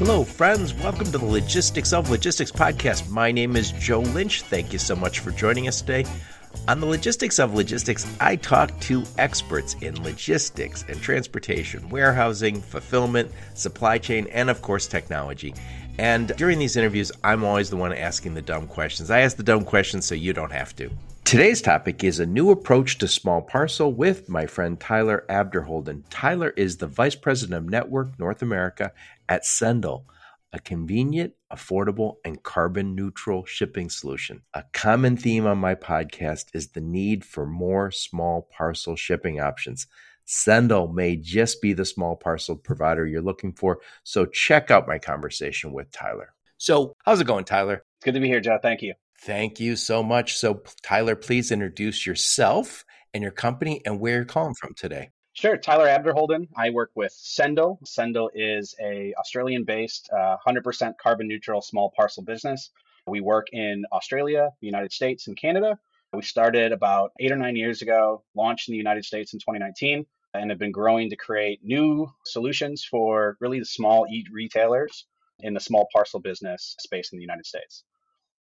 Hello, friends. Welcome to the Logistics of Logistics podcast. My name is Joe Lynch. Thank you so much for joining us today. On the Logistics of Logistics, I talk to experts in logistics and transportation, warehousing, fulfillment, supply chain, and of course, technology. And during these interviews, I'm always the one asking the dumb questions. I ask the dumb questions so you don't have to. Today's topic is a new approach to small parcel with my friend Tyler Abderholden. Tyler is the Vice President of Network North America at Sendle, a convenient, affordable, and carbon neutral shipping solution. A common theme on my podcast is the need for more small parcel shipping options. Sendle may just be the small parcel provider you're looking for, so check out my conversation with Tyler. So, how's it going, Tyler? It's good to be here, Joe. Thank you. Thank you so much. So, Tyler, please introduce yourself and your company and where you're calling from today. Sure, Tyler Abderholden. I work with Sendle. Sendle is a Australian-based, uh, 100% carbon neutral small parcel business. We work in Australia, the United States, and Canada. We started about eight or nine years ago, launched in the United States in 2019, and have been growing to create new solutions for really the small retailers in the small parcel business space in the United States.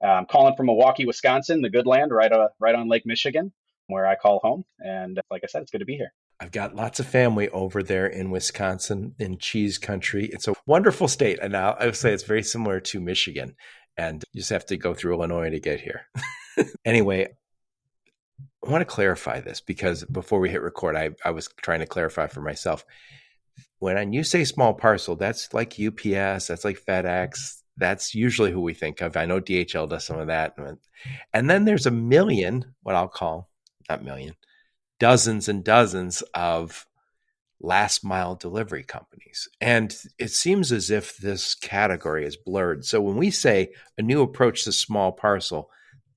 I'm calling from Milwaukee, Wisconsin, the good land, right, uh, right on Lake Michigan, where I call home. And like I said, it's good to be here. I've got lots of family over there in Wisconsin, in cheese country. It's a wonderful state. And now I would say it's very similar to Michigan. And you just have to go through Illinois to get here. anyway, I want to clarify this because before we hit record, I, I was trying to clarify for myself. When you say small parcel, that's like UPS, that's like FedEx, that's usually who we think of. I know DHL does some of that. And then there's a million, what I'll call, not million, dozens and dozens of last mile delivery companies. And it seems as if this category is blurred. So when we say a new approach to small parcel,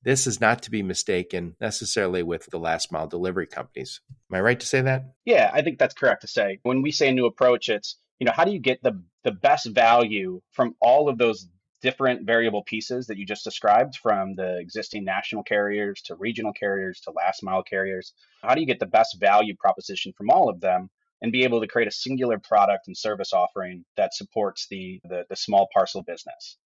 this is not to be mistaken necessarily with the last mile delivery companies. Am I right to say that? Yeah, I think that's correct to say. When we say a new approach, it's you know, how do you get the the best value from all of those different variable pieces that you just described from the existing national carriers to regional carriers to last mile carriers? How do you get the best value proposition from all of them and be able to create a singular product and service offering that supports the the, the small parcel business?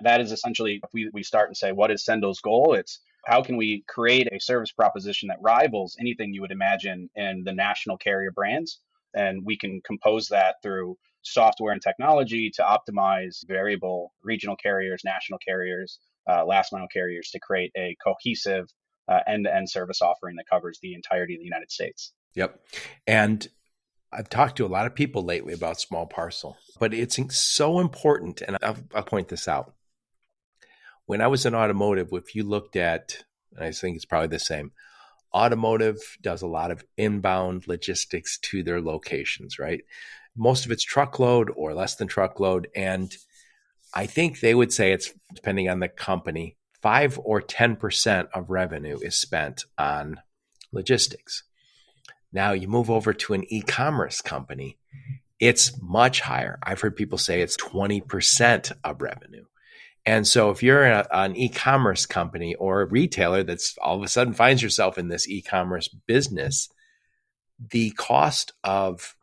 That is essentially if we, we start and say, what is Sendle's goal? It's how can we create a service proposition that rivals anything you would imagine in the national carrier brands and we can compose that through software and technology to optimize variable regional carriers, national carriers, uh, last mile carriers to create a cohesive end to end service offering that covers the entirety of the United States. Yep. And I've talked to a lot of people lately about small parcel, but it's so important. And I'll, I'll point this out. When I was in automotive, if you looked at, I think it's probably the same, Automotive does a lot of inbound logistics to their locations, right? Most of it's truckload or less than truckload. And I think they would say it's depending on the company, five or 10% of revenue is spent on logistics. Now you move over to an e commerce company, it's much higher. I've heard people say it's 20% of revenue. And so if you're a, an e-commerce company or a retailer that's all of a sudden finds yourself in this e-commerce business, the cost of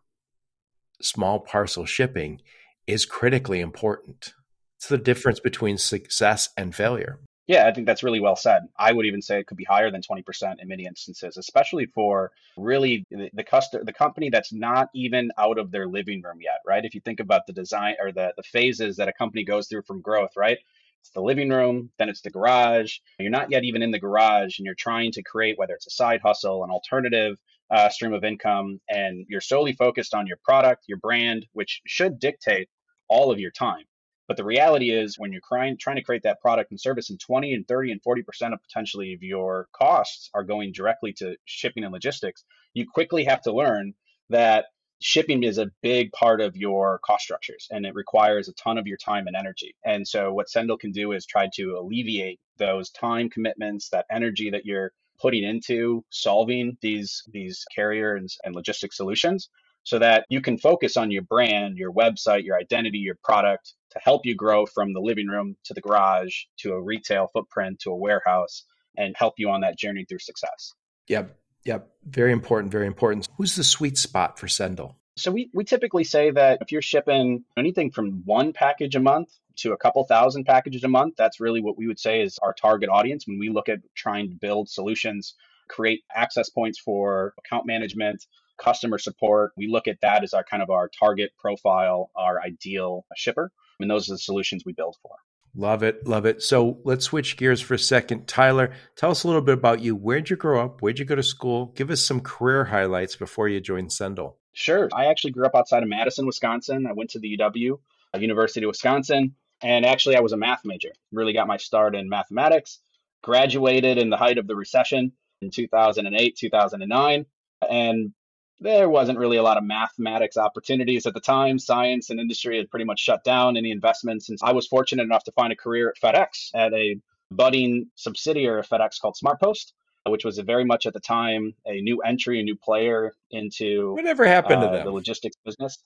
small parcel shipping is critically important. It's the difference between success and failure. Yeah, I think that's really well said. I would even say it could be higher than 20% in many instances, especially for really the, the customer, the company that's not even out of their living room yet, right? If you think about the design or the, the phases that a company goes through from growth, right? It's the living room, then it's the garage. You're not yet even in the garage and you're trying to create, whether it's a side hustle, an alternative uh, stream of income, and you're solely focused on your product, your brand, which should dictate all of your time. But the reality is, when you're trying, trying to create that product and service, and 20 and 30 and 40% of potentially of your costs are going directly to shipping and logistics, you quickly have to learn that shipping is a big part of your cost structures and it requires a ton of your time and energy. And so what Sendle can do is try to alleviate those time commitments, that energy that you're putting into solving these these carriers and logistics solutions so that you can focus on your brand, your website, your identity, your product to help you grow from the living room to the garage to a retail footprint to a warehouse and help you on that journey through success. Yep. Yep. Very important. Very important. Who's the sweet spot for Sendle? So we, we typically say that if you're shipping anything from one package a month to a couple thousand packages a month, that's really what we would say is our target audience when we look at trying to build solutions, create access points for account management, customer support. We look at that as our kind of our target profile, our ideal shipper. And those are the solutions we build for. Love it. Love it. So let's switch gears for a second. Tyler, tell us a little bit about you. Where'd you grow up? Where'd you go to school? Give us some career highlights before you joined Sendle. Sure. I actually grew up outside of Madison, Wisconsin. I went to the UW, uh, University of Wisconsin, and actually I was a math major. Really got my start in mathematics. Graduated in the height of the recession in 2008, 2009, and there wasn't really a lot of mathematics opportunities at the time. Science and industry had pretty much shut down any investments. And I was fortunate enough to find a career at FedEx at a budding subsidiary of FedEx called SmartPost, which was very much at the time a new entry, a new player into whatever happened uh, to them? the logistics business.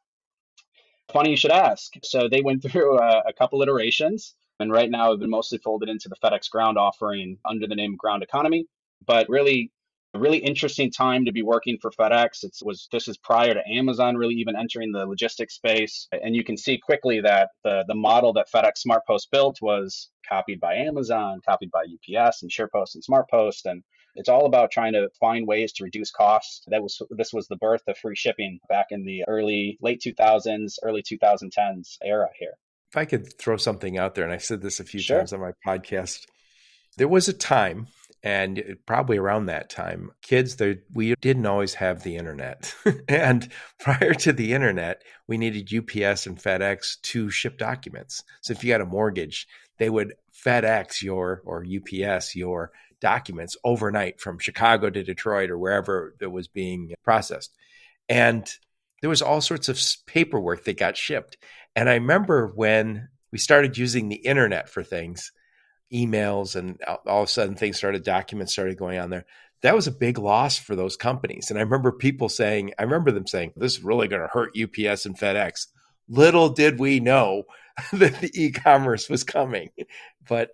Funny you should ask. So they went through a, a couple iterations, and right now have been mostly folded into the FedEx Ground offering under the name Ground Economy. But really, a really interesting time to be working for FedEx. It was this is prior to Amazon really even entering the logistics space, and you can see quickly that the the model that FedEx SmartPost built was copied by Amazon, copied by UPS and SurePost and SmartPost, and it's all about trying to find ways to reduce costs. That was this was the birth of free shipping back in the early late 2000s, early 2010s era here. If I could throw something out there, and I said this a few sure. times on my podcast, there was a time and probably around that time kids we didn't always have the internet and prior to the internet we needed ups and fedex to ship documents so if you got a mortgage they would fedex your or ups your documents overnight from chicago to detroit or wherever it was being processed. And there was all sorts of paperwork that got shipped. And i remember when we started using the internet for things emails and all of a sudden things started documents started going on there. That was a big loss for those companies. And i remember people saying i remember them saying this is really going to hurt ups and fedex. Little did we know that the e-commerce was coming but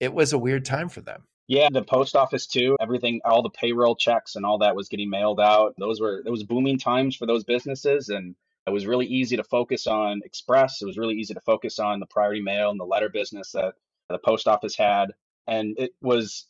it was a weird time for them yeah the post office too everything all the payroll checks and all that was getting mailed out those were those booming times for those businesses and it was really easy to focus on express it was really easy to focus on the priority mail and the letter business that the post office had. And it was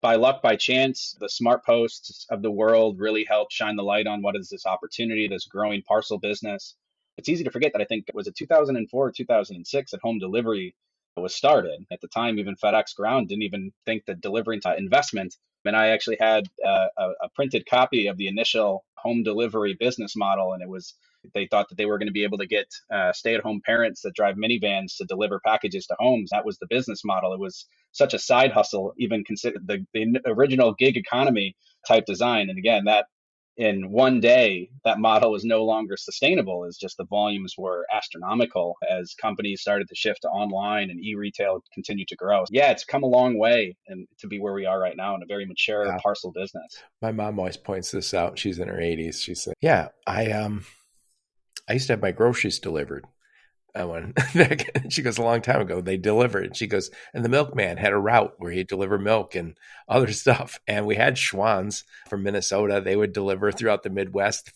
by luck, by chance, the smart posts of the world really helped shine the light on what is this opportunity, this growing parcel business. It's easy to forget that I think it was it 2004 or 2006 that home delivery was started. At the time, even FedEx Ground didn't even think that delivering to investment. And I actually had a, a printed copy of the initial home delivery business model, and it was they thought that they were going to be able to get uh, stay-at-home parents that drive minivans to deliver packages to homes. That was the business model. It was such a side hustle, even considered the, the original gig economy type design. And again, that in one day, that model was no longer sustainable. As just the volumes were astronomical as companies started to shift to online and e-retail continued to grow. Yeah, it's come a long way and to be where we are right now in a very mature parcel business. My mom always points this out. She's in her 80s. She said, "Yeah, I um." I used to have my groceries delivered. I went, she goes, a long time ago, they delivered. She goes, and the milkman had a route where he'd deliver milk and other stuff. And we had Schwan's from Minnesota. They would deliver throughout the Midwest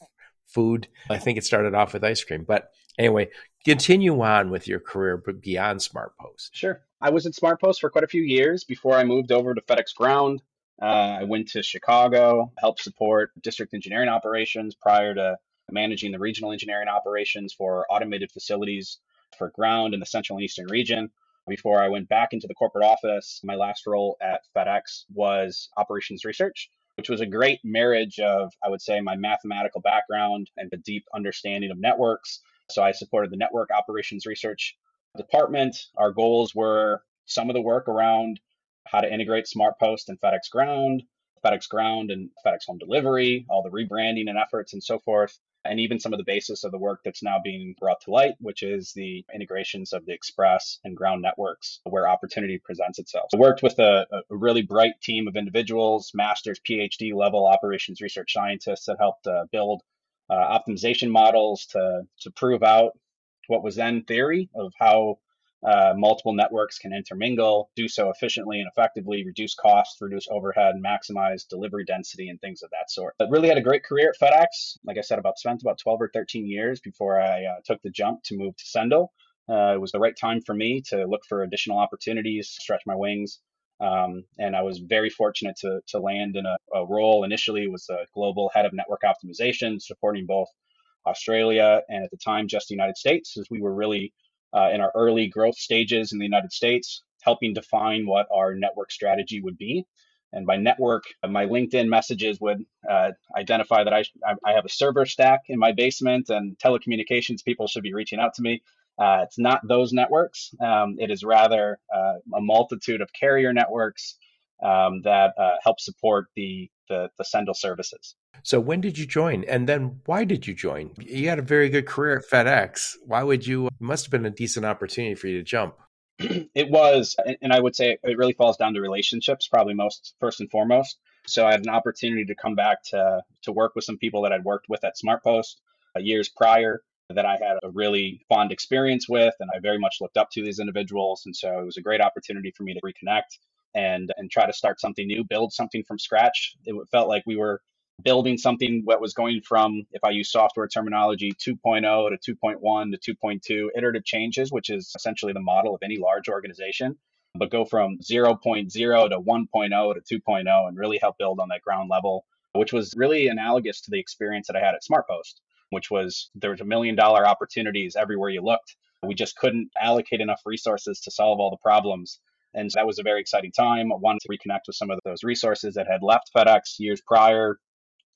food. I think it started off with ice cream. But anyway, continue on with your career beyond SmartPost. Sure. I was at SmartPost for quite a few years before I moved over to FedEx Ground. Uh, I went to Chicago, helped support district engineering operations prior to managing the regional engineering operations for automated facilities for ground in the central and eastern region. Before I went back into the corporate office, my last role at FedEx was operations research, which was a great marriage of, I would say, my mathematical background and a deep understanding of networks. So I supported the network operations research department. Our goals were some of the work around how to integrate SmartPost and FedEx Ground, FedEx Ground and FedEx Home Delivery, all the rebranding and efforts and so forth and even some of the basis of the work that's now being brought to light, which is the integrations of the Express and ground networks where opportunity presents itself. I worked with a, a really bright team of individuals, master's, PhD level operations research scientists that helped uh, build uh, optimization models to, to prove out what was then theory of how uh, multiple networks can intermingle, do so efficiently and effectively, reduce costs, reduce overhead, maximize delivery density, and things of that sort. But really had a great career at FedEx. Like I said, about spent about 12 or 13 years before I uh, took the jump to move to Sendle. Uh, it was the right time for me to look for additional opportunities, stretch my wings. Um, and I was very fortunate to, to land in a, a role. Initially, was a global head of network optimization, supporting both Australia and at the time just the United States, as we were really uh, in our early growth stages in the United States, helping define what our network strategy would be. And by network, my LinkedIn messages would uh, identify that I, I have a server stack in my basement and telecommunications people should be reaching out to me. Uh, it's not those networks. Um, it is rather uh, a multitude of carrier networks um, that uh, help support the, the, the Sendle services. So when did you join, and then why did you join? You had a very good career at FedEx. Why would you? It must have been a decent opportunity for you to jump. it was, and I would say it really falls down to relationships, probably most first and foremost. So I had an opportunity to come back to to work with some people that I'd worked with at SmartPost uh, years prior that I had a really fond experience with, and I very much looked up to these individuals. And so it was a great opportunity for me to reconnect and and try to start something new, build something from scratch. It felt like we were building something that was going from, if I use software terminology, 2.0 to 2.1 to 2.2, iterative changes, which is essentially the model of any large organization, but go from 0.0 to 1.0 to 2.0 and really help build on that ground level, which was really analogous to the experience that I had at SmartPost, which was there was a million dollar opportunities everywhere you looked. We just couldn't allocate enough resources to solve all the problems. And that was a very exciting time. I wanted to reconnect with some of those resources that had left FedEx years prior,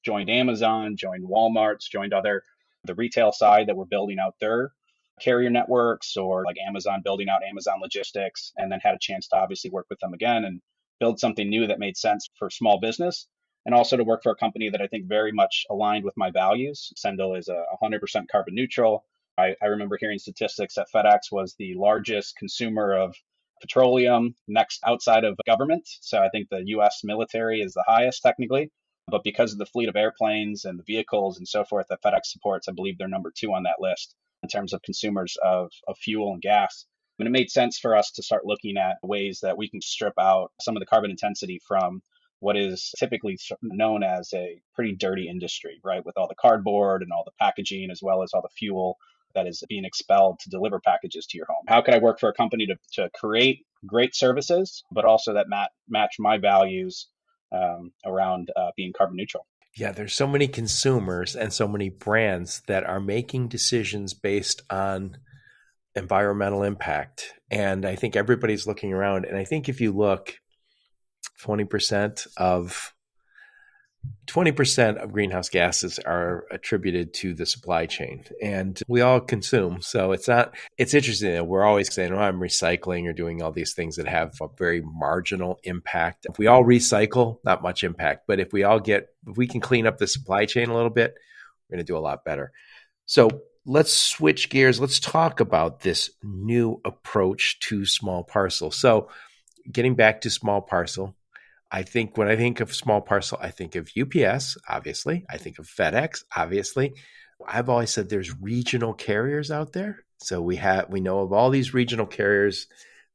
joined Amazon, joined Walmart's, joined other the retail side that were building out their carrier networks or like Amazon building out Amazon logistics and then had a chance to obviously work with them again and build something new that made sense for small business and also to work for a company that I think very much aligned with my values. Sendle is a 100% carbon neutral. I, I remember hearing statistics that FedEx was the largest consumer of petroleum next outside of government. So I think the US military is the highest technically. But because of the fleet of airplanes and the vehicles and so forth that FedEx supports, I believe they're number two on that list in terms of consumers of, of fuel and gas. And it made sense for us to start looking at ways that we can strip out some of the carbon intensity from what is typically known as a pretty dirty industry, right? With all the cardboard and all the packaging, as well as all the fuel that is being expelled to deliver packages to your home. How can I work for a company to, to create great services, but also that mat, match my values um, around uh, being carbon neutral. Yeah, there's so many consumers and so many brands that are making decisions based on environmental impact. And I think everybody's looking around. And I think if you look, 20% of 20% of greenhouse gases are attributed to the supply chain and we all consume. So it's not, it's interesting that we're always saying, oh, I'm recycling or doing all these things that have a very marginal impact. If we all recycle, not much impact. But if we all get, if we can clean up the supply chain a little bit, we're going to do a lot better. So let's switch gears. Let's talk about this new approach to small parcel. So getting back to small parcel, I think when I think of small parcel, I think of UPS, obviously. I think of FedEx, obviously. I've always said there's regional carriers out there. So we have we know of all these regional carriers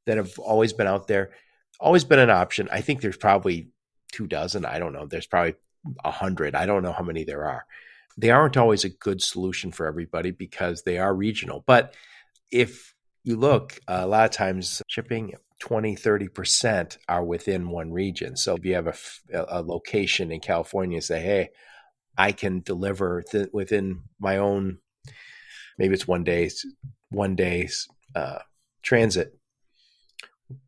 that have always been out there, always been an option. I think there's probably two dozen. I don't know. There's probably a hundred. I don't know how many there are. They aren't always a good solution for everybody because they are regional. But if you look, a lot of times shipping 20, 30% are within one region. So if you have a, a location in California, say, hey, I can deliver th- within my own, maybe it's one day, one day's uh, transit.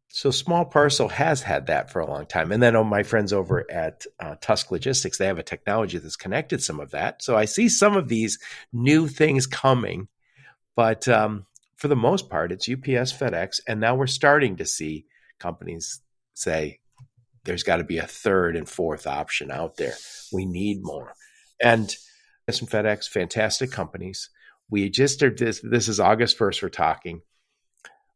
So small parcel has had that for a long time. And then oh, my friends over at uh, Tusk Logistics, they have a technology that's connected some of that. So I see some of these new things coming, but um, for the most part, it's UPS, FedEx, and now we're starting to see companies say there's got to be a third and fourth option out there. We need more. And UPS and FedEx, fantastic companies. We just are this. This is August first. We're talking.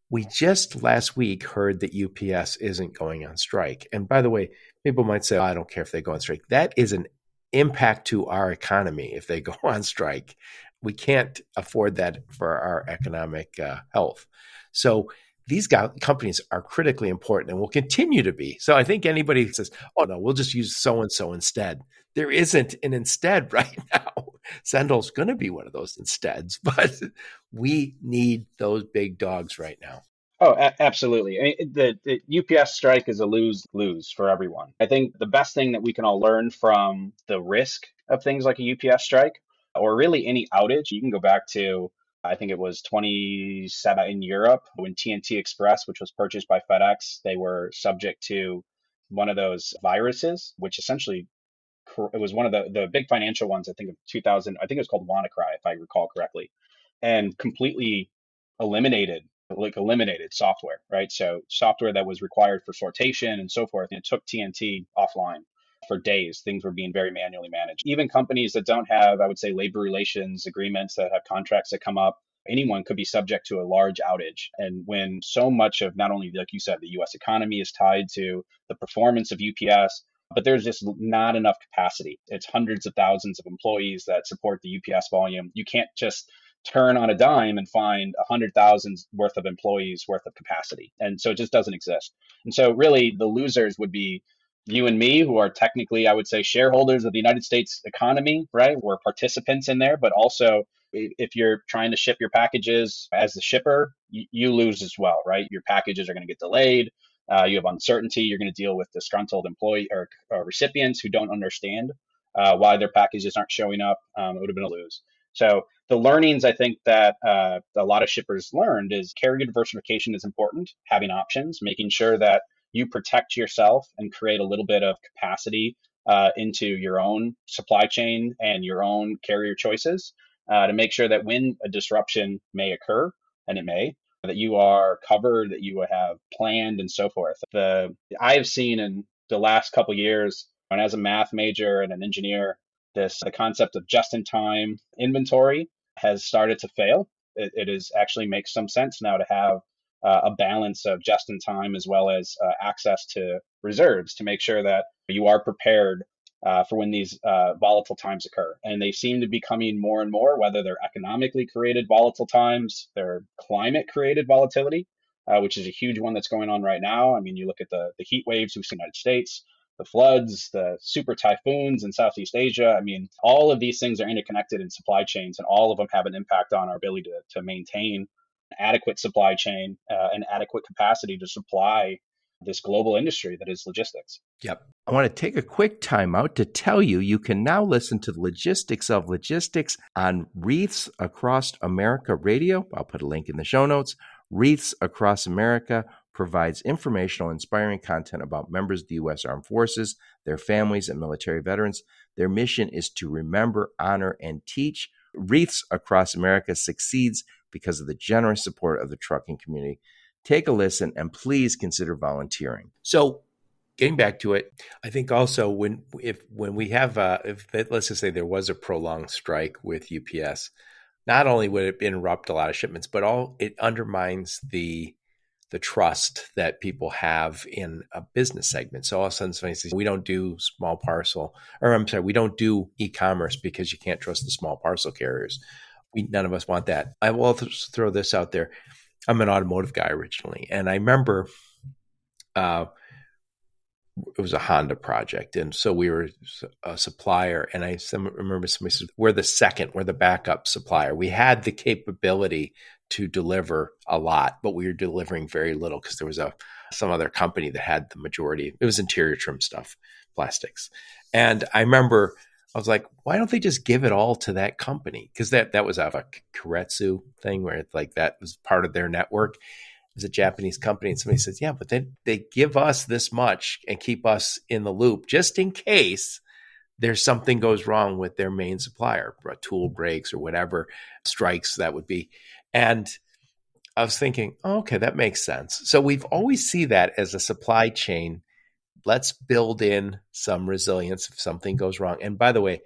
We just last week heard that UPS isn't going on strike. And by the way, people might say, oh, "I don't care if they go on strike." That is an impact to our economy if they go on strike we can't afford that for our economic uh, health. So these companies are critically important and will continue to be. So I think anybody says, "Oh no, we'll just use so and so instead." There isn't an instead right now. Sendle's going to be one of those insteads, but we need those big dogs right now. Oh, a- absolutely. I mean, the, the UPS strike is a lose lose for everyone. I think the best thing that we can all learn from the risk of things like a UPS strike or really any outage, you can go back to, I think it was 27 in Europe when TNT Express, which was purchased by FedEx, they were subject to one of those viruses, which essentially it was one of the, the big financial ones, I think of 2000, I think it was called WannaCry, if I recall correctly, and completely eliminated like eliminated software, right? So software that was required for sortation and so forth, and it took TNT offline for days. Things were being very manually managed. Even companies that don't have, I would say, labor relations agreements that have contracts that come up, anyone could be subject to a large outage. And when so much of not only, like you said, the US economy is tied to the performance of UPS, but there's just not enough capacity. It's hundreds of thousands of employees that support the UPS volume. You can't just turn on a dime and find a hundred thousand worth of employees worth of capacity. And so it just doesn't exist. And so really the losers would be you and me, who are technically, I would say, shareholders of the United States economy, right? We're participants in there, but also if you're trying to ship your packages as the shipper, you, lose as well, right? Your packages are going to get delayed. Uh, you have uncertainty. You're going to deal with disgruntled employee or, or recipients who don't understand uh, why their packages aren't showing up. Um, it would have been a lose. So the learnings I think that uh, a lot of shippers learned is carrier diversification is important, having options, making sure that you protect yourself and create a little bit of capacity uh, into your own supply chain and your own carrier choices uh, to make sure that when a disruption may occur, and it may, that you are covered, that you have planned, and so forth. The I've seen in the last couple years, and as a math major and an engineer, this the concept of just-in-time inventory has started to fail. It, it is actually makes some sense now to have uh, a balance of just in time as well as uh, access to reserves to make sure that you are prepared uh, for when these uh, volatile times occur. And they seem to be coming more and more, whether they're economically created volatile times, they're climate created volatility, uh, which is a huge one that's going on right now. I mean, you look at the, the heat waves we've seen in the United States, the floods, the super typhoons in Southeast Asia. I mean, all of these things are interconnected in supply chains, and all of them have an impact on our ability to, to maintain adequate supply chain uh, and adequate capacity to supply this global industry that is logistics. Yep. I want to take a quick time out to tell you you can now listen to the logistics of logistics on Wreaths Across America Radio. I'll put a link in the show notes. Wreaths Across America provides informational, inspiring content about members of the U.S. Armed Forces, their families, and military veterans. Their mission is to remember, honor, and teach. Wreaths Across America succeeds because of the generous support of the trucking community. Take a listen and please consider volunteering. So, getting back to it, I think also when if when we have uh, if let's just say there was a prolonged strike with UPS, not only would it interrupt a lot of shipments, but all it undermines the the trust that people have in a business segment. So all of a sudden somebody says, we don't do small parcel, or I'm sorry, we don't do e-commerce because you can't trust the small parcel carriers. We, none of us want that. I will throw this out there. I'm an automotive guy originally, and I remember uh, it was a Honda project, and so we were a supplier. And I remember somebody said, "We're the second, we're the backup supplier. We had the capability to deliver a lot, but we were delivering very little because there was a some other company that had the majority. It was interior trim stuff, plastics. And I remember I was like, why don't they just give it all to that company? Because that that was a, a Keiretsu thing where it's like that was part of their network. It was a Japanese company, and somebody says, yeah, but then they give us this much and keep us in the loop just in case there's something goes wrong with their main supplier, a tool breaks or whatever strikes that would be. And I was thinking, oh, okay, that makes sense. So we've mm-hmm. always see that as a supply chain. Let's build in some resilience if something goes wrong. And by the way,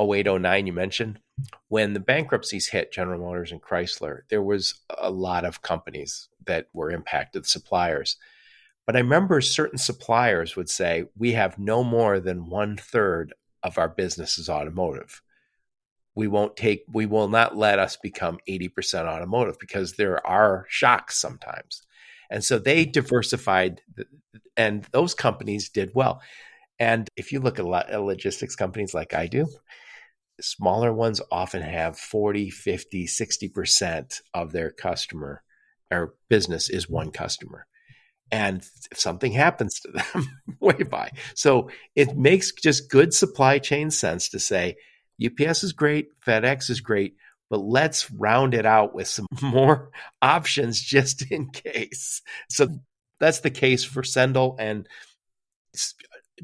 0809 you mentioned, when the bankruptcies hit General Motors and Chrysler, there was a lot of companies that were impacted, suppliers. But I remember certain suppliers would say, we have no more than one third of our business is automotive we won't take we will not let us become 80% automotive because there are shocks sometimes And so they diversified, and those companies did well. And if you look at logistics companies like I do, smaller ones often have 40, 50, 60% of their customer or business is one customer. And if something happens to them, way by. So it makes just good supply chain sense to say UPS is great, FedEx is great, but let's round it out with some more options just in case. So that's the case for Sendle and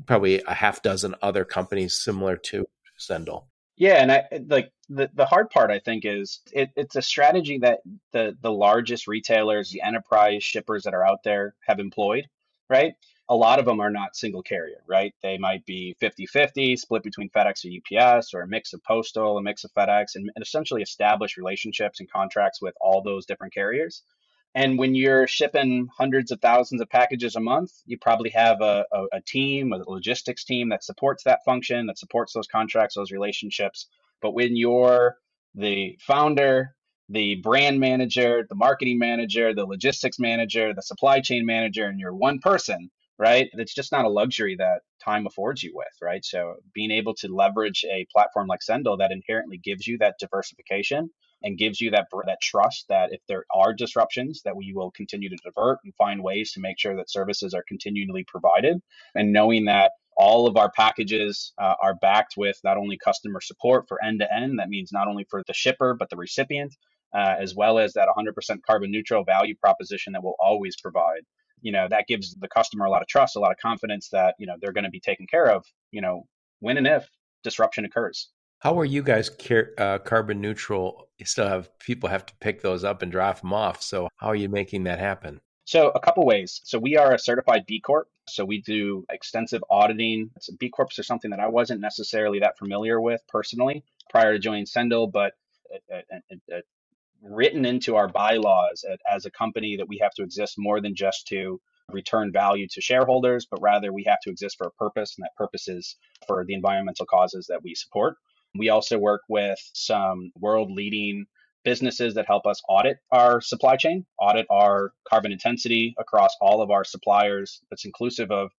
probably a half dozen other companies similar to Sendle. Yeah, and I like the the hard part. I think is it, it's a strategy that the the largest retailers, the enterprise shippers that are out there have employed. Right, a lot of them are not single carrier. Right, they might be 50-50, split between FedEx or UPS, or a mix of postal, a mix of FedEx, and, and essentially establish relationships and contracts with all those different carriers. And when you're shipping hundreds of thousands of packages a month, you probably have a, a, a, team, a logistics team that supports that function, that supports those contracts, those relationships. But when you're the founder, the brand manager, the marketing manager, the logistics manager, the supply chain manager, and you're one person, right? It's just not a luxury that time affords you with, right? So being able to leverage a platform like Sendle that inherently gives you that diversification and gives you that that trust that if there are disruptions that we will continue to divert and find ways to make sure that services are continually provided and knowing that all of our packages uh, are backed with not only customer support for end to end that means not only for the shipper but the recipient uh, as well as that 100% carbon neutral value proposition that we'll always provide you know that gives the customer a lot of trust a lot of confidence that you know they're going to be taken care of you know when and if disruption occurs how are you guys car- uh, carbon neutral? You still have people have to pick those up and drop them off. So how are you making that happen? So a couple ways. So we are a certified B Corp. So we do extensive auditing. B Corps are something that I wasn't necessarily that familiar with personally prior to joining Sendle, but it, it, it, written into our bylaws as a company that we have to exist more than just to return value to shareholders, but rather we have to exist for a purpose, and that purpose is for the environmental causes that we support. We also work with some world leading businesses that help us audit our supply chain, audit our carbon intensity across all of our suppliers. That's inclusive of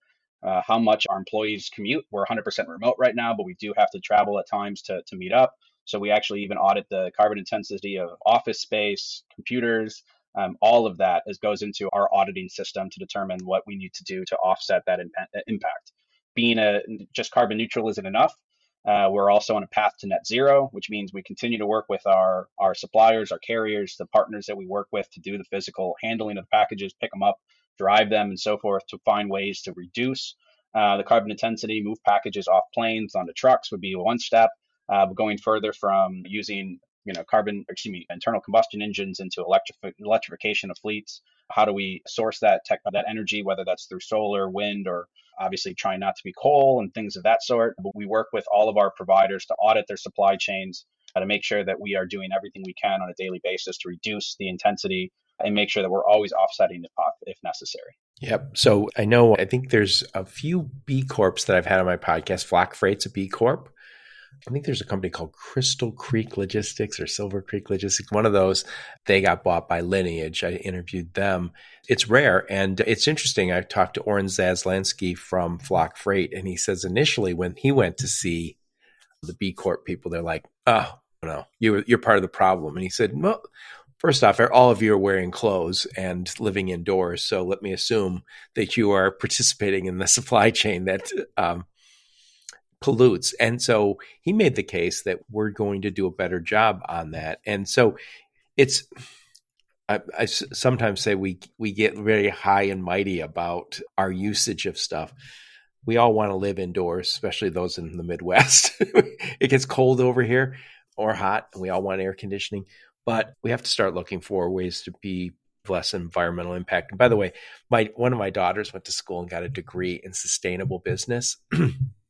uh, how much our employees commute. We're 100% remote right now, but we do have to travel at times to, to meet up. So we actually even audit the carbon intensity of office space, computers, um, all of that as goes into our auditing system to determine what we need to do to offset that impact. Being a just carbon neutral isn't enough. Uh, we're also on a path to net zero, which means we continue to work with our, our suppliers, our carriers, the partners that we work with to do the physical handling of the packages, pick them up, drive them, and so forth to find ways to reduce uh, the carbon intensity, move packages off planes onto trucks would be one step. Uh, going further from using you know carbon excuse me internal combustion engines into electrification of fleets how do we source that tech that energy whether that's through solar wind or obviously trying not to be coal and things of that sort. But we work with all of our providers to audit their supply chains uh, to make sure that we are doing everything we can on a daily basis to reduce the intensity and make sure that we're always offsetting the if, if necessary. Yep. So I know, I think there's a few B Corps that I've had on my podcast. Flock Freight's a B Corp. I think there's a company called Crystal Creek Logistics or Silver Creek Logistics. One of those, they got bought by Lineage. I interviewed them. It's rare and it's interesting. I talked to Oren Zaslansky from Flock Freight, and he says initially when he went to see the B Corp people, they're like, "Oh no, you you're part of the problem." And he said, "Well." First off, all of you are wearing clothes and living indoors. So let me assume that you are participating in the supply chain that um, pollutes. And so he made the case that we're going to do a better job on that. And so it's, I, I sometimes say we we get very high and mighty about our usage of stuff. We all want to live indoors, especially those in the Midwest. it gets cold over here or hot, and we all want air conditioning. But we have to start looking for ways to be less environmental impact. And by the way, my one of my daughters went to school and got a degree in sustainable business.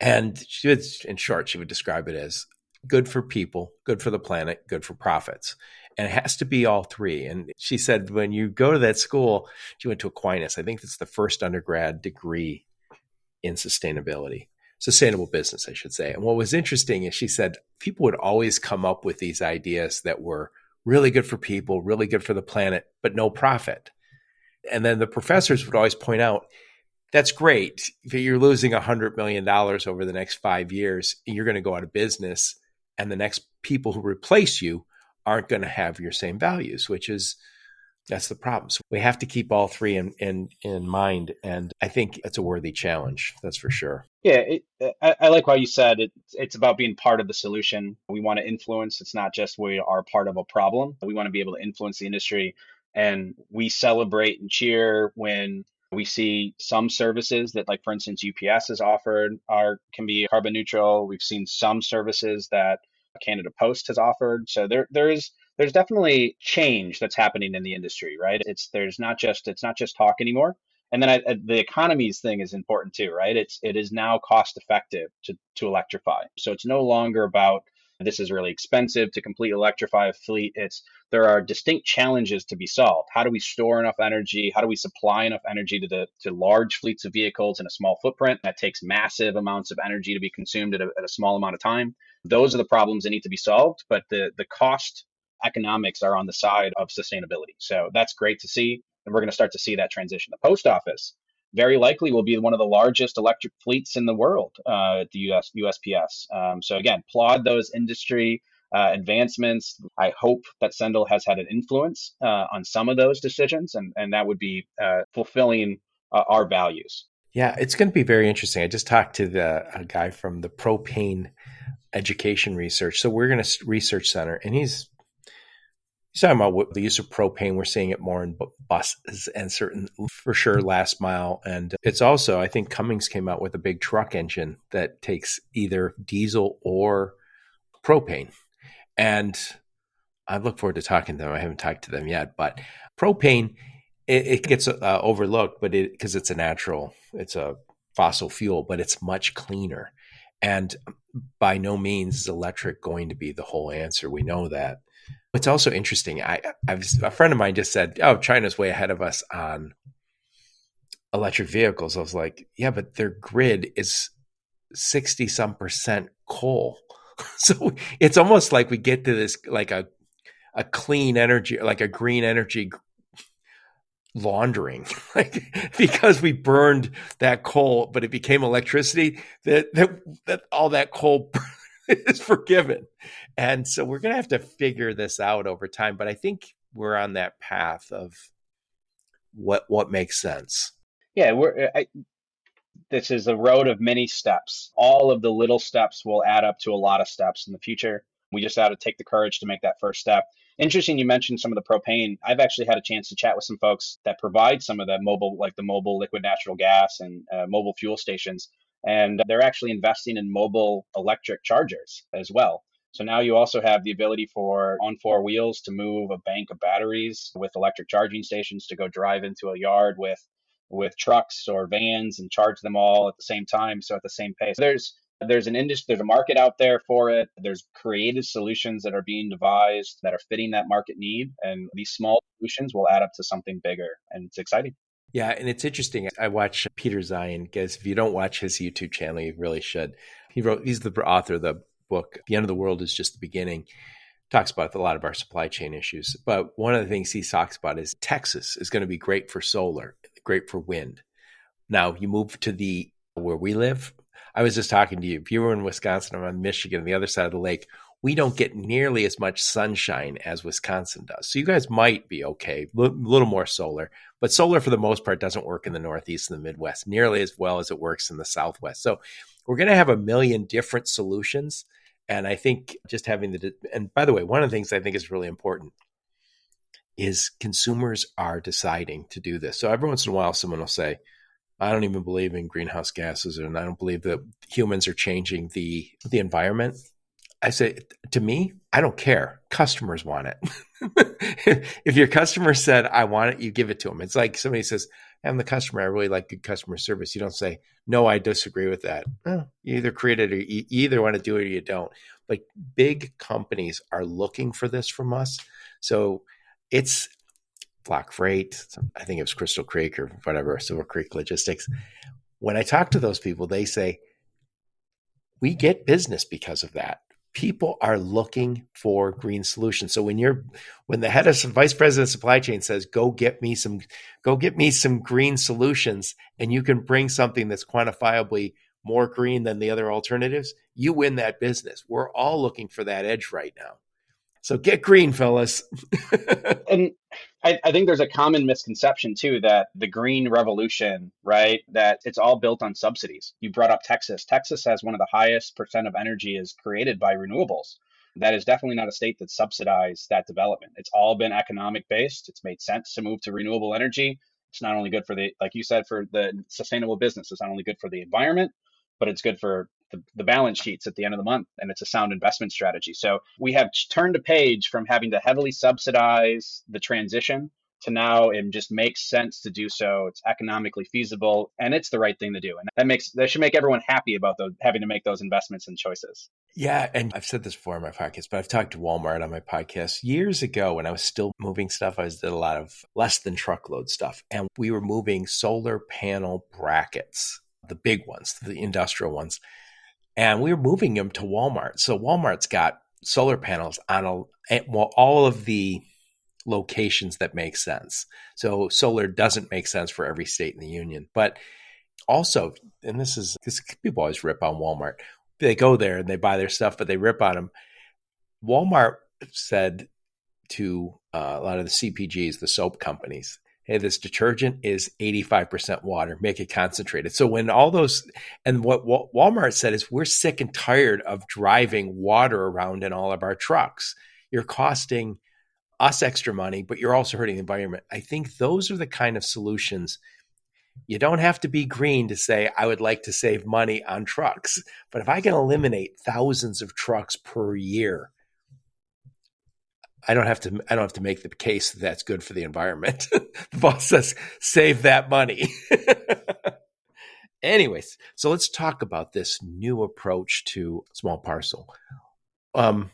And she would, in short, she would describe it as good for people, good for the planet, good for profits. And it has to be all three. And she said, when you go to that school, she went to Aquinas. I think that's the first undergrad degree in sustainability, sustainable business, I should say. And what was interesting is she said people would always come up with these ideas that were really good for people, really good for the planet, but no profit. And then the professors would always point out that's great. If you're losing $100 million over the next five years, and you're going to go out of business, and the next people who replace you aren't going to have your same values, which is that's the problem. So we have to keep all three in in, in mind, and I think it's a worthy challenge. That's for sure. Yeah, it, I, I, like what you said. It, it's about being part of the solution. We want to influence. It's not just we are part of a problem. We want to be able to influence the industry, and we celebrate and cheer when we see some services that, like for instance, UPS has offered are can be carbon neutral. We've seen some services that Canada Post has offered. So there there is there's definitely change that's happening in the industry, right? It's there's not just it's not just talk anymore. And then I, the economies thing is important too, right? It's it is now cost effective to to electrify. So it's no longer about this is really expensive to complete electrify a fleet. It's there are distinct challenges to be solved. How do we store enough energy? How do we supply enough energy to the to large fleets of vehicles in a small footprint? That takes massive amounts of energy to be consumed at a, at a small amount of time. Those are the problems that need to be solved. But the the cost economics are on the side of sustainability. So that's great to see. And we're going to start to see that transition. The post office very likely will be one of the largest electric fleets in the world uh, at the US, USPS. Um, so again, applaud those industry uh, advancements. I hope that Sendle has had an influence uh, on some of those decisions, and, and that would be uh, fulfilling uh, our values. Yeah, it's going to be very interesting. I just talked to the a guy from the propane education research. So we're going to research center, and he's He's talking about the use of propane. We're seeing it more in buses and certain, for sure, last mile. And it's also, I think Cummins came out with a big truck engine that takes either diesel or propane. And I look forward to talking to them. I haven't talked to them yet, but propane, it, it gets uh, overlooked, but it because it's a natural, it's a fossil fuel, but it's much cleaner. And by no means is electric going to be the whole answer. We know that. It's also interesting. I, I was, a friend of mine just said, "Oh, China's way ahead of us on electric vehicles." I was like, "Yeah, but their grid is sixty some percent coal." so it's almost like we get to this like a a clean energy, like a green energy laundering, like because we burned that coal, but it became electricity. That that, that all that coal is forgiven. And so we're going to have to figure this out over time. But I think we're on that path of what what makes sense. Yeah, we're. I, this is a road of many steps. All of the little steps will add up to a lot of steps in the future. We just have to take the courage to make that first step. Interesting, you mentioned some of the propane. I've actually had a chance to chat with some folks that provide some of the mobile, like the mobile liquid natural gas and uh, mobile fuel stations and they're actually investing in mobile electric chargers as well. So now you also have the ability for on four wheels to move a bank of batteries with electric charging stations to go drive into a yard with with trucks or vans and charge them all at the same time so at the same pace. There's there's an industry there's a market out there for it. There's creative solutions that are being devised that are fitting that market need and these small solutions will add up to something bigger and it's exciting. Yeah, and it's interesting. I watch Peter Zeihan. Guys, if you don't watch his YouTube channel, you really should. He wrote. He's the author of the book. The end of the world is just the beginning. Talks about a lot of our supply chain issues. But one of the things he talks about is Texas is going to be great for solar, great for wind. Now you move to the where we live. I was just talking to you. If you were in Wisconsin, I'm on Michigan, the other side of the lake we don't get nearly as much sunshine as Wisconsin does. So you guys might be okay, a little more solar, but solar for the most part doesn't work in the Northeast and the Midwest nearly as well as it works in the Southwest. So we're going to have a million different solutions. And I think just having the, and by the way, one of the things I think is really important is consumers are deciding to do this. So every once in a while, someone will say, I don't even believe in greenhouse gases, and I don't believe that humans are changing the the environment. I say, to me, I don't care. Customers want it. if your customer said, I want it, you give it to them. It's like somebody says, I'm the customer. I really like good customer service. You don't say, no, I disagree with that. Oh, you either create it or you either want to do it or you don't. But big companies are looking for this from us. So it's Flock Freight. I think it was Crystal Creek or whatever, Silver Creek Logistics. When I talk to those people, they say, we get business because of that people are looking for green solutions. So when you're when the head of vice president of supply chain says, "Go get me some, go get me some green solutions," and you can bring something that's quantifiably more green than the other alternatives, you win that business. We're all looking for that edge right now. So get green, fellas. and I, I, think there's a common misconception too that the green revolution, right, that it's all built on subsidies. You brought up Texas. Texas has one of the highest percent of energy is created by renewables. That is definitely not a state that subsidized that development. It's all been economic based. It's made sense to move to renewable energy. It's not only good for the, like you said, for the sustainable business. It's not only good for the environment, but it's good for the, the, balance sheets at the end of the month and it's a sound investment strategy. So we have turned a page from having to heavily subsidize the transition to now it just makes sense to do so. It's economically feasible and it's the right thing to do. And that makes that should make everyone happy about those having to make those investments and choices. Yeah and i've said this before in my podcast but i've talked to walmart on my podcast years ago when i was still moving stuff. I did a lot of less than truckload stuff and we were moving solar panel brackets the big ones, the industrial ones. And we were moving them to Walmart. So Walmart's got solar panels on a, eh, all of the locations that make sense. So solar doesn't make sense for every state in the union. But also, and this is because people always rip on Walmart. They go there and they buy their stuff, but they rip on them. Walmart said to uh, a lot of the CPGs, the soap companies, hey, this detergent is 85% water, make it concentrated. So when all those, and what Walmart said is, we're sick and tired of driving water around in all of our trucks. You're costing us extra money, but you're also hurting the environment. I think those are the kind of solutions. You don't have to be green to say, I would like to save money on trucks. But if I can eliminate thousands of trucks per year, I don't have to. I don't have to make the case that that's good for the environment. the boss says, "Save that money." Anyways, so let's talk about this new approach to small parcel. Um,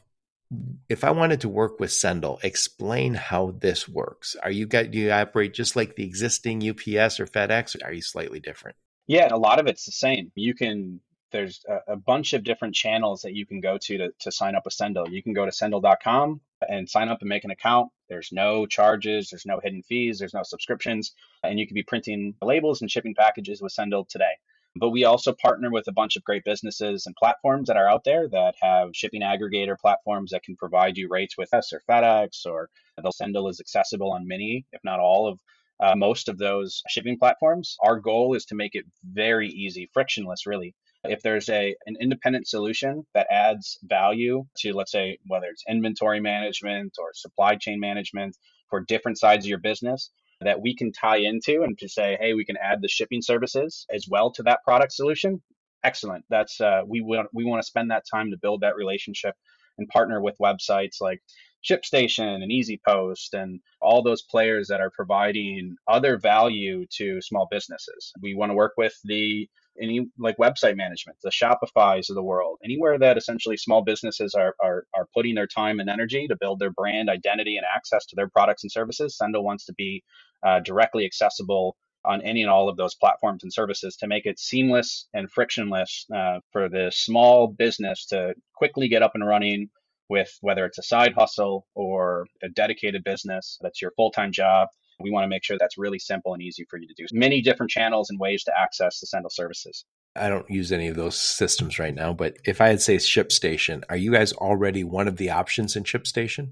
if I wanted to work with Sendle, explain how this works. Are you got do you operate just like the existing UPS or FedEx? Or are you slightly different? Yeah, a lot of it's the same. You can there's a, a, bunch of different channels that you can go to, to to sign up with Sendle. You can go to sendle.com and sign up and make an account. There's no charges, there's no hidden fees, there's no subscriptions, and you can be printing labels and shipping packages with Sendle today. But we also partner with a bunch of great businesses and platforms that are out there that have shipping aggregator platforms that can provide you rates with us or FedEx or the Sendle is accessible on many, if not all of uh, most of those shipping platforms. Our goal is to make it very easy, frictionless, really, if there's a an independent solution that adds value to let's say whether it's inventory management or supply chain management for different sides of your business that we can tie into and to say hey we can add the shipping services as well to that product solution excellent that's uh, we want we want to spend that time to build that relationship and partner with websites like ShipStation and EasyPost and all those players that are providing other value to small businesses. We want to work with the any like website management, the Shopify's of the world, anywhere that essentially small businesses are, are, are putting their time and energy to build their brand identity and access to their products and services. Sendle wants to be uh, directly accessible on any and all of those platforms and services to make it seamless and frictionless uh, for the small business to quickly get up and running with whether it's a side hustle or a dedicated business that's your full-time job we want to make sure that's really simple and easy for you to do. Many different channels and ways to access the Sendle services. I don't use any of those systems right now, but if I had say ShipStation, are you guys already one of the options in ShipStation?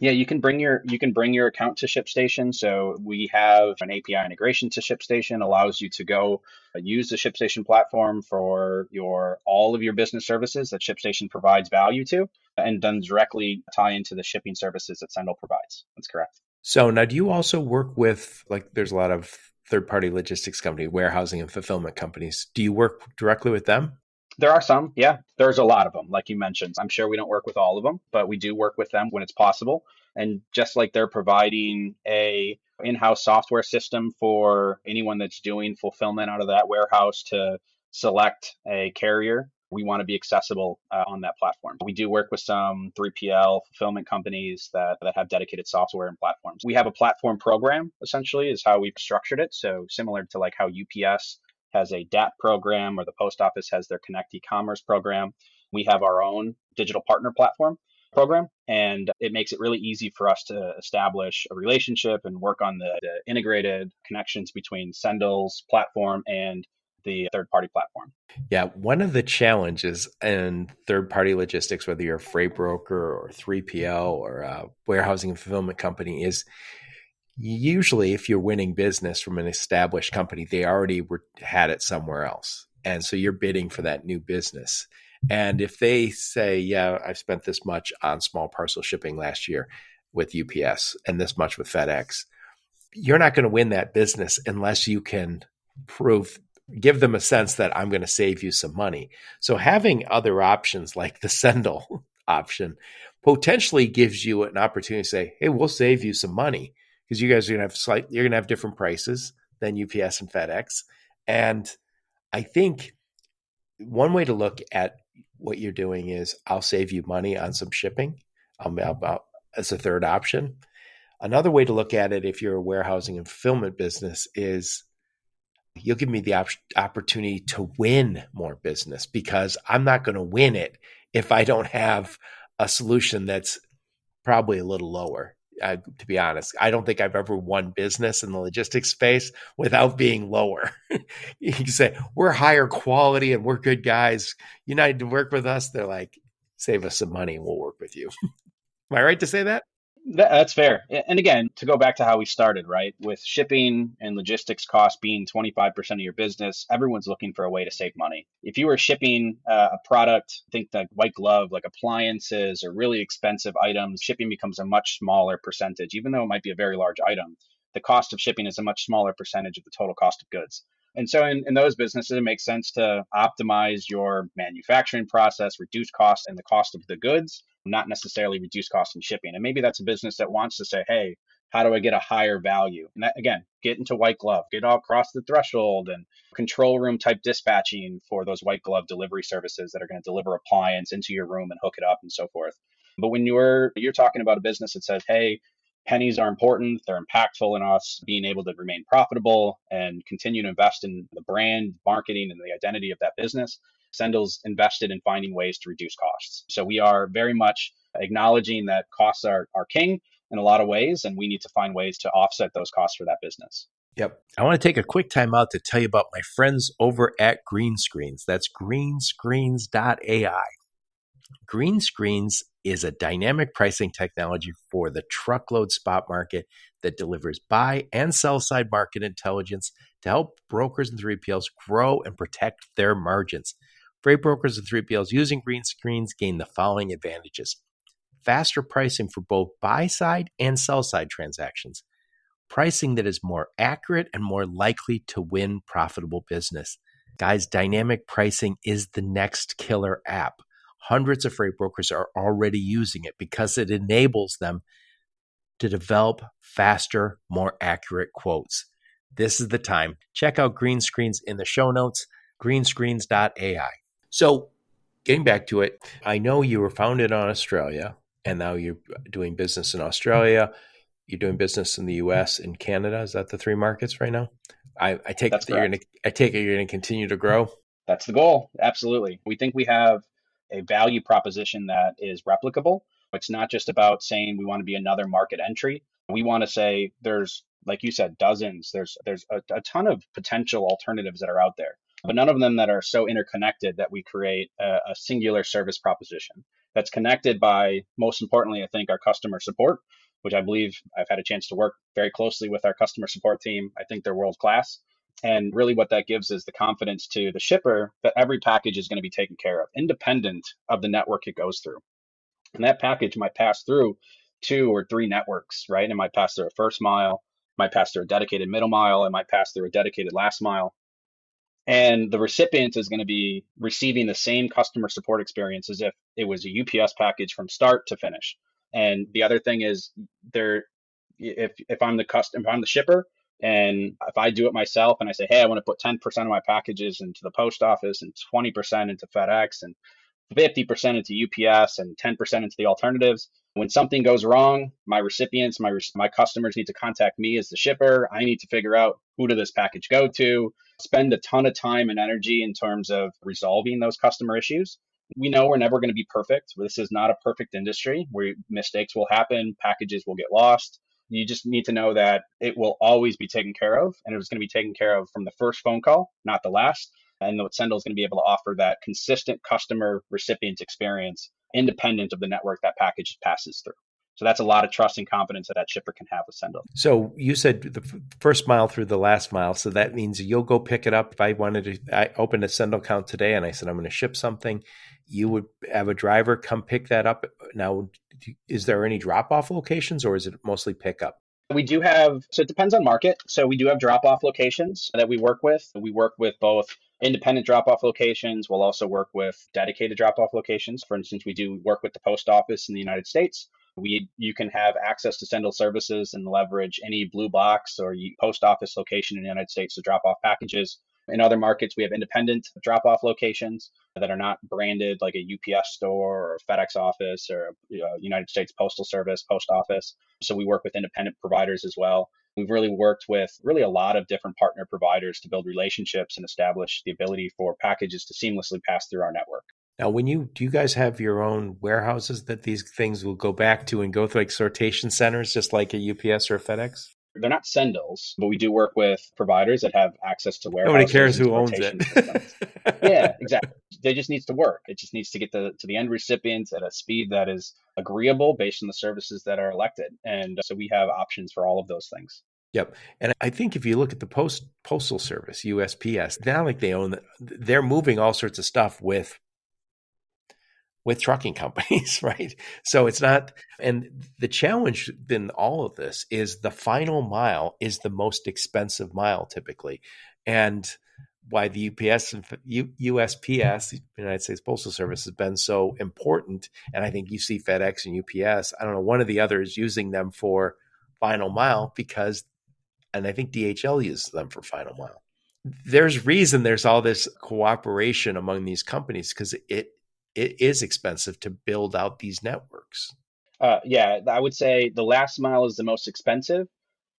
Yeah, you can bring your you can bring your account to ShipStation. So we have an API integration to ShipStation, allows you to go uh, use the ShipStation platform for your all of your business services that ShipStation provides value to, and then directly tie into the shipping services that Sendle provides. That's correct. So now, do you also work with like? There's a lot of third-party logistics company, warehousing and fulfillment companies. Do you work directly with them? There are some, yeah. There's a lot of them, like you mentioned. I'm sure we don't work with all of them, but we do work with them when it's possible. And just like they're providing a in-house software system for anyone that's doing fulfillment out of that warehouse to select a carrier we want to be accessible uh, on that platform. We do work with some 3PL fulfillment companies that, that have dedicated software and platforms. We have a platform program, essentially, is how we've structured it. So, similar to like how UPS has a DAP program or the post office has their Connect e commerce program, we have our own digital partner platform program. And it makes it really easy for us to establish a relationship and work on the, the integrated connections between Sendle's platform and the third party platform. Yeah, one of the challenges in third party logistics, whether you're a freight broker or 3PL or a warehousing and fulfillment company, is usually if you're winning business from an established company, they already were had it somewhere else. And so you're bidding for that new business. And if they say, yeah, I've spent this much on small parcel shipping last year with UPS and this much with FedEx, you're not going to win that business unless you can prove, give them a sense that I'm going to save you some money. So having other options like the Sendle option potentially gives you an opportunity to say, hey, we'll save you some money because you guys are going to have slight, you're going to have different prices than UPS and FedEx. And I think one way to look at what you're doing is I'll save you money on some shipping um, mm-hmm. I'll, I'll, as a third option. Another way to look at it, if you're a warehousing and fulfillment business, is you'll give me the op- opportunity to win more business because I'm not going to win it if I don't have a solution that's probably a little lower uh, to be honest. I don't think I've ever won business in the logistics space without being lower. you can say, we're higher quality and we're good guys. United to work with us. They're like, save us some money and we'll work with you. Am I right to say that? That's fair. And again, to go back to how we started, right? With shipping and logistics costs being 25% of your business, everyone's looking for a way to save money. If you were shipping uh, a product, think like white glove, like appliances or really expensive items, shipping becomes a much smaller percentage, even though it might be a very large item. The cost of shipping is a much smaller percentage of the total cost of goods. And so in, in those businesses, it makes sense to optimize your manufacturing process, reduce costs and the cost of the goods, not necessarily reduce costs in shipping. And maybe that's a business that wants to say, hey, how do I get a higher value? And that, again, get into white glove, get all across the threshold and control room type dispatching for those white glove delivery services that are going to deliver appliance into your room and hook it up and so forth. But when you're you're talking about a business that says, hey, pennies are important. They're impactful in us being able to remain profitable and continue to invest in the brand, marketing, and the identity of that business. Sendle's invested in finding ways to reduce costs. So we are very much acknowledging that costs are, are king in a lot of ways, and we need to find ways to offset those costs for that business. Yep. I want to take a quick time out to tell you about my friends over at Greenscreens. That's greenscreens.ai. Greenscreens is a dynamic pricing technology for the truckload spot market that delivers buy and sell side market intelligence to help brokers and 3PLs grow and protect their margins. Freight brokers and 3PLs using Greenscreens gain the following advantages faster pricing for both buy side and sell side transactions, pricing that is more accurate and more likely to win profitable business. Guys, dynamic pricing is the next killer app hundreds of freight brokers are already using it because it enables them to develop faster, more accurate quotes. This is the time. Check out Greenscreens in the show notes, greenscreens.ai. So, getting back to it, I know you were founded on Australia and now you're doing business in Australia. You're doing business in the US and Canada. Is that the three markets right now? I, I take it you're gonna I take it you're gonna continue to grow. That's the goal. Absolutely. We think we have a value proposition that is replicable. It's not just about saying we want to be another market entry. We want to say there's, like you said, dozens. There's there's a, a ton of potential alternatives that are out there, but none of them that are so interconnected that we create a, a singular service proposition that's connected by, most importantly, I think, our customer support, which I believe I've had a chance to work very closely with our customer support team. I think they're world class. And really, what that gives is the confidence to the shipper that every package is going to be taken care of, independent of the network it goes through. And that package might pass through two or three networks, right? It might pass through a first mile, might pass through a dedicated middle mile, it might pass through a dedicated last mile. And the recipient is going to be receiving the same customer support experience as if it was a UPS package from start to finish. And the other thing is there if if I'm the custom if I'm the shipper, and if I do it myself and I say, hey, I want to put 10% of my packages into the post office and 20% into FedEx and 50% into UPS and 10% into the alternatives. When something goes wrong, my recipients, my my customers need to contact me as the shipper. I need to figure out who did this package go to, spend a ton of time and energy in terms of resolving those customer issues. We know we're never going to be perfect. This is not a perfect industry where mistakes will happen, packages will get lost. You just need to know that it will always be taken care of and it's going to be taken care of from the first phone call, not the last. And what Sendle is going to be able to offer that consistent customer recipient experience independent of the network that package passes through. So that's a lot of trust and confidence that that shipper can have with Sendle. So you said the first mile through the last mile. So that means you'll go pick it up. If I wanted to, I opened a Sendle account today and I said, I'm going to ship something. You would have a driver come pick that up. Now, is there any drop off locations or is it mostly pickup? We do have, so it depends on market. So we do have drop off locations that we work with. We work with both independent drop off locations. We'll also work with dedicated drop off locations. For instance, we do work with the post office in the United States. We you can have access to Sendle services and leverage any blue box or post office location in the United States to drop off packages. In other markets, we have independent drop off locations that are not branded like a UPS store or FedEx office or United States Postal Service, post office. So we work with independent providers as well. We've really worked with really a lot of different partner providers to build relationships and establish the ability for packages to seamlessly pass through our network. Now, when you do you guys have your own warehouses that these things will go back to and go through like sortation centers, just like a UPS or a FedEx? They're not Sendle's, but we do work with providers that have access to warehouses. Nobody cares who owns it. yeah, exactly. It just needs to work. It just needs to get to, to the end recipients at a speed that is agreeable based on the services that are elected. And so we have options for all of those things. Yep. And I think if you look at the post postal service, USPS, now like they own they're moving all sorts of stuff with with trucking companies, right? So it's not, and the challenge in all of this is the final mile is the most expensive mile typically. And why the UPS and USPS, United States Postal Service, has been so important. And I think you see FedEx and UPS, I don't know, one of the others using them for final mile because, and I think DHL uses them for final mile. There's reason there's all this cooperation among these companies because it it is expensive to build out these networks. Uh, yeah, I would say the last mile is the most expensive.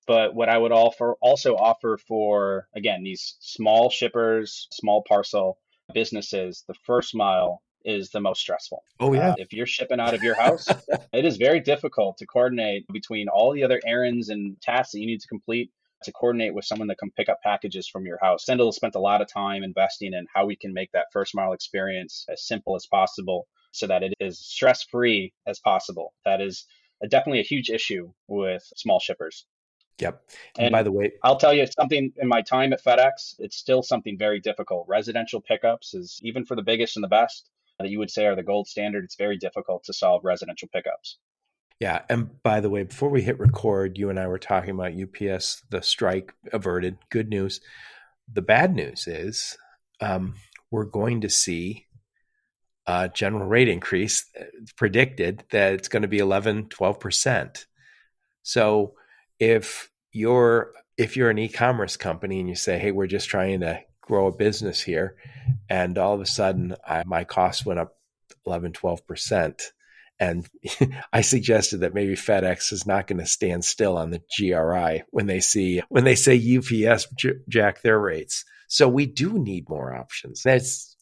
But what I would offer also offer for again these small shippers, small parcel businesses, the first mile is the most stressful. Oh yeah. Uh, if you're shipping out of your house, it is very difficult to coordinate between all the other errands and tasks that you need to complete to coordinate with someone that can pick up packages from your house. Sendle spent a lot of time investing in how we can make that first mile experience as simple as possible so that it is stress free as possible. That is definitely a huge issue with small shippers. Yep. And, and, by the way, I'll tell you something in my time at FedEx, it's still something very difficult. Residential pickups is even for the biggest and the best that you would say are the gold standard, it's very difficult to solve residential pickups. Yeah. And by the way, before we hit record, you and I were talking about UPS, the strike averted. Good news. The bad news is um, we're going to see a general rate increase predicted that it's going to be 11, 12%. So if you're if you're an e-commerce company and you say, "Hey, we're just trying to grow a business here," and all of a sudden I, my costs went up 11, 12 percent, and I suggested that maybe FedEx is not going to stand still on the GRI when they see when they say UPS jack their rates. So we do need more options. That's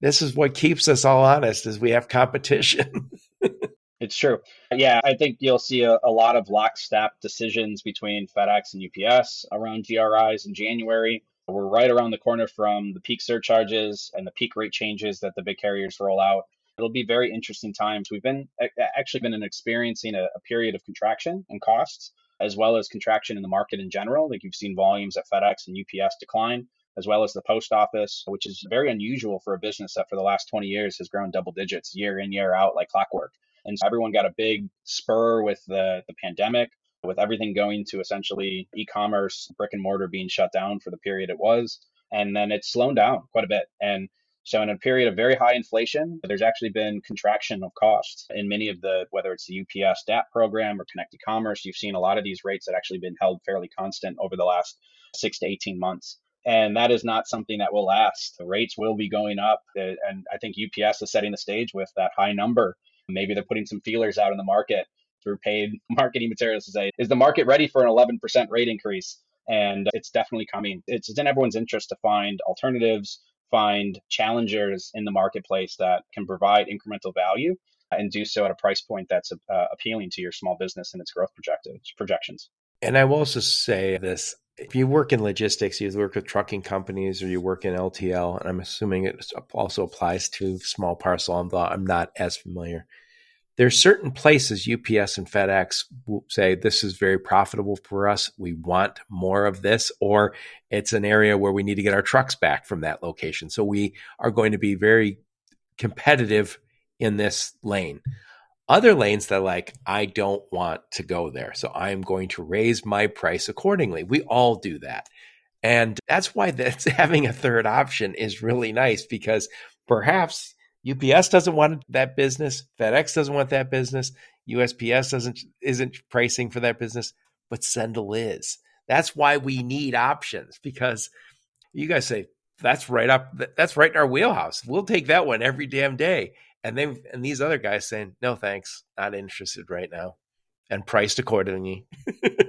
this is what keeps us all honest is we have competition. it's true. Yeah, I think you'll see a, a lot of lockstep decisions between FedEx and UPS around GRIs in January. We're right around the corner from the peak surcharges and the peak rate changes that the big carriers roll out. It'll be very interesting times. We've been actually been experiencing a, a period of contraction in costs as well as contraction in the market in general. Like you've seen volumes at FedEx and UPS decline, as well as the post office, which is very unusual for a business that for the last 20 years has grown double digits year in, year out, like clockwork. And so everyone got a big spur with the, the pandemic, with everything going to essentially e commerce, brick and mortar being shut down for the period it was. And then it's slowed down quite a bit. And so in a period of very high inflation, there's actually been contraction of costs in many of the, whether it's the UPS DAP program or Connected Commerce, you've seen a lot of these rates that actually been held fairly constant over the last six to 18 months. And that is not something that will last. The rates will be going up. Uh, and I think UPS is setting the stage with that high number. Maybe they're putting some feelers out in the market through paid marketing materials to say, is the market ready for an 11% rate increase? And it's definitely coming. It's in everyone's interest to find alternatives find challengers in the marketplace that can provide incremental value and do so at a price point that's uh, appealing to your small business and its growth projections. And I will also say this if you work in logistics, you work with trucking companies or you work in LTL, and I'm assuming it also applies to small parcel, I'm not as familiar. There's certain places UPS and FedEx say this is very profitable for us. We want more of this, or it's an area where we need to get our trucks back from that location. So we are going to be very competitive in this lane. Other lanes that like, I don't want to go there. So I'm going to raise my price accordingly. We all do that. And that's why that's having a third option is really nice because perhaps UPS doesn't want that business, FedEx doesn't want that business, USPS doesn't isn't pricing for that business, but Sendle is. That's why we need options because you guys say that's right up that's right in our wheelhouse. We'll take that one every damn day. And they and these other guys saying no thanks. Not interested right now. And priced accordingly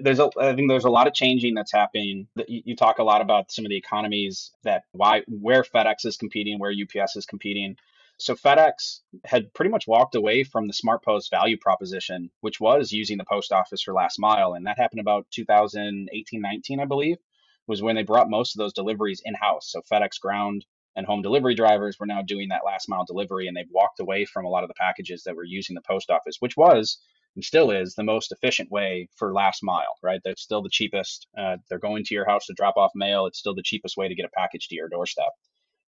there's a i think there's a lot of changing that's happening. You, talk a lot about some of the economies that why where fedex is competing where ups is competing. So fedex had pretty much walked away from the smart post value proposition which was using the post office for last mile. And that happened about 2018 19 i believe was when they brought most of those deliveries in house so fedex ground and home delivery drivers were now doing that last mile delivery and they've walked away from a lot of the packages that were using the post office which was and still is the most efficient way for last mile right that's still the cheapest uh, they're going to your house to drop off mail it's still the cheapest way to get a package to your doorstep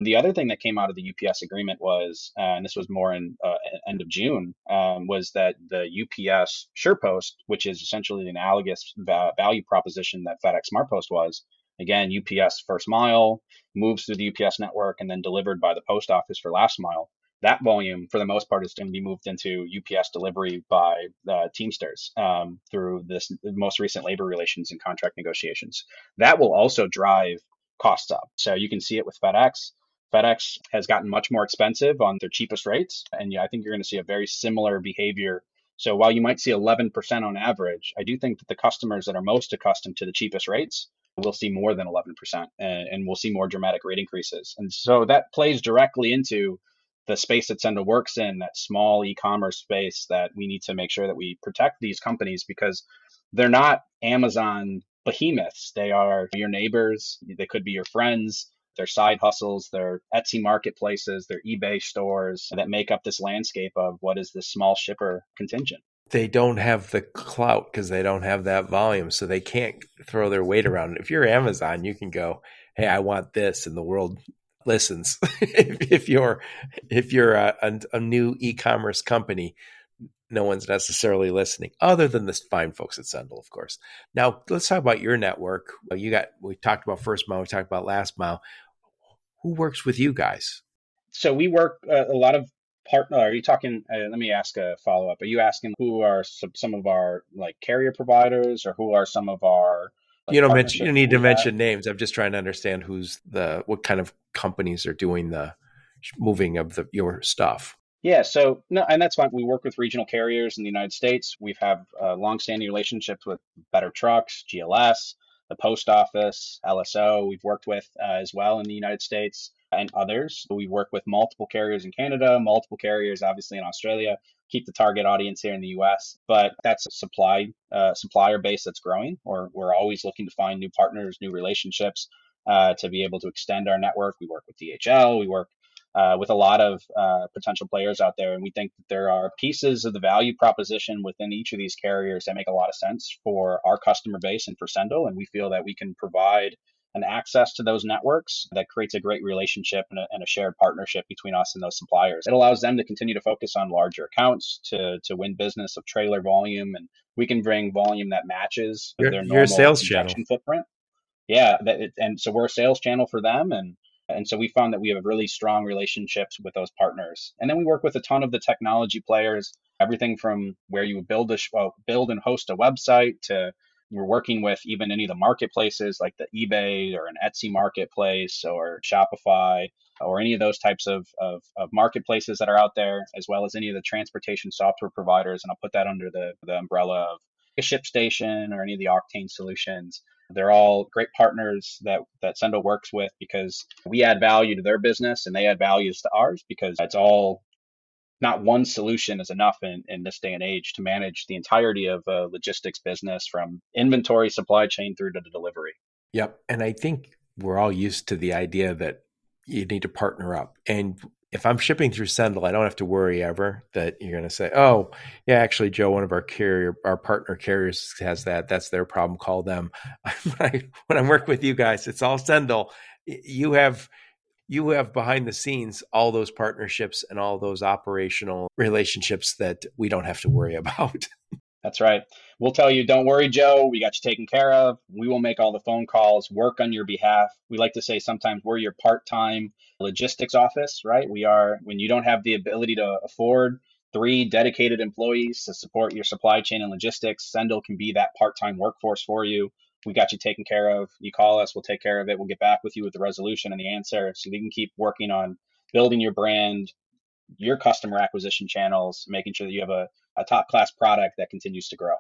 the other thing that came out of the UPS agreement was, uh, and this was more in uh, end of June, um, was that the UPS SurePost, which is essentially the analogous value proposition that FedEx SmartPost was, Again, UPS first mile moves through the UPS network and then delivered by the post office for last mile. That volume, for the most part, is going to be moved into UPS delivery by the Teamsters um, through this most recent labor relations and contract negotiations. That will also drive costs up. So you can see it with FedEx. FedEx has gotten much more expensive on their cheapest rates. And yeah, I think you're going to see a very similar behavior. So while you might see 11% on average, I do think that the customers that are most accustomed to the cheapest rates we'll see more than 11% and, and, we'll see more dramatic rate increases. And so that plays directly into the space that Sendle works in, that small e-commerce space that we need to make sure that we protect these companies because they're not Amazon behemoths. They are your neighbors, they could be your friends, their side hustles, their Etsy marketplaces, their eBay stores that make up this landscape of what is this small shipper contingent. They don't have the clout because they don't have that volume, so they can't throw their weight around. If you're Amazon, you can go, "Hey, I want this," and the world listens. if, you're if you're a, a, a new e-commerce company, no one's necessarily listening, other than the fine folks at Sendle, of course. Now, let's talk about your network. You got we talked about first mile, we talked about last mile. Who works with you guys? So we work uh, a lot of partner are you talking uh, let me ask a follow up are you asking who are some, some of our like carrier providers or who are some of our like, you don't mention you need to mention names. I'm just trying to understand who's the what kind of companies are doing the moving of the your stuff. Yeah so no and that's fine. We work with regional carriers in the united states. We've have uh, long-standing relationships with better trucks gls the post office lso we've worked with uh, as well in the united states and others. We work with multiple carriers in Canada, multiple carriers obviously in Australia, keep the target audience here in the US, but that's a supply uh, supplier base that's growing, or we're always looking to find new partners, new relationships uh, to be able to extend our network. We work with DHL, we work uh, with a lot of uh, potential players out there. And we think that there are pieces of the value proposition within each of these carriers that make a lot of sense for our customer base and for Sendle. And we feel that we can provide and access to those networks that creates a great relationship and a, and a, shared partnership between us and those suppliers. It allows them to continue to focus on larger accounts to to win business of trailer volume, and we can bring volume that matches your, their normal sales channel footprint. Yeah, that, and so we're a sales channel for them, and and so we found that we have really strong relationships with those partners. And then we work with a ton of the technology players, everything from where you build a well, build and host a website to we're working with even any of the marketplaces like the eBay or an Etsy marketplace or Shopify or any of those types of, of, of, marketplaces that are out there, as well as any of the transportation software providers. And I'll put that under the, the umbrella of a ShipStation or any of the Octane solutions. They're all great partners that that Sendle works with because we add value to their business and they add values to ours because it's all not one solution is enough in, in this day and age to manage the entirety of a logistics business from inventory supply chain through to the delivery. Yep. And I think we're all used to the idea that you need to partner up. And if I'm shipping through Sendle, I don't have to worry ever that you're going to say, "Oh, yeah, actually, Joe, one of our carrier, our partner carriers has that. That's their problem. Call them." when, I, when I'm working with you guys, it's all Sendle. You have you have behind the scenes all those partnerships and all those operational relationships that we don't have to worry about. That's right. We'll tell you, don't worry, Joe. We got you taken care of. We will make all the phone calls, work on your behalf. We like to say sometimes we're your part time logistics office, right? We are, when you don't have the ability to afford three dedicated employees to support your supply chain and logistics, Sendle can be that part time workforce for you. We got you taken care of. You call us, we'll take care of it. We'll get back with you with the resolution and the answer so we can keep working on building your brand, your customer acquisition channels, making sure that you have a, a top class product that continues to grow.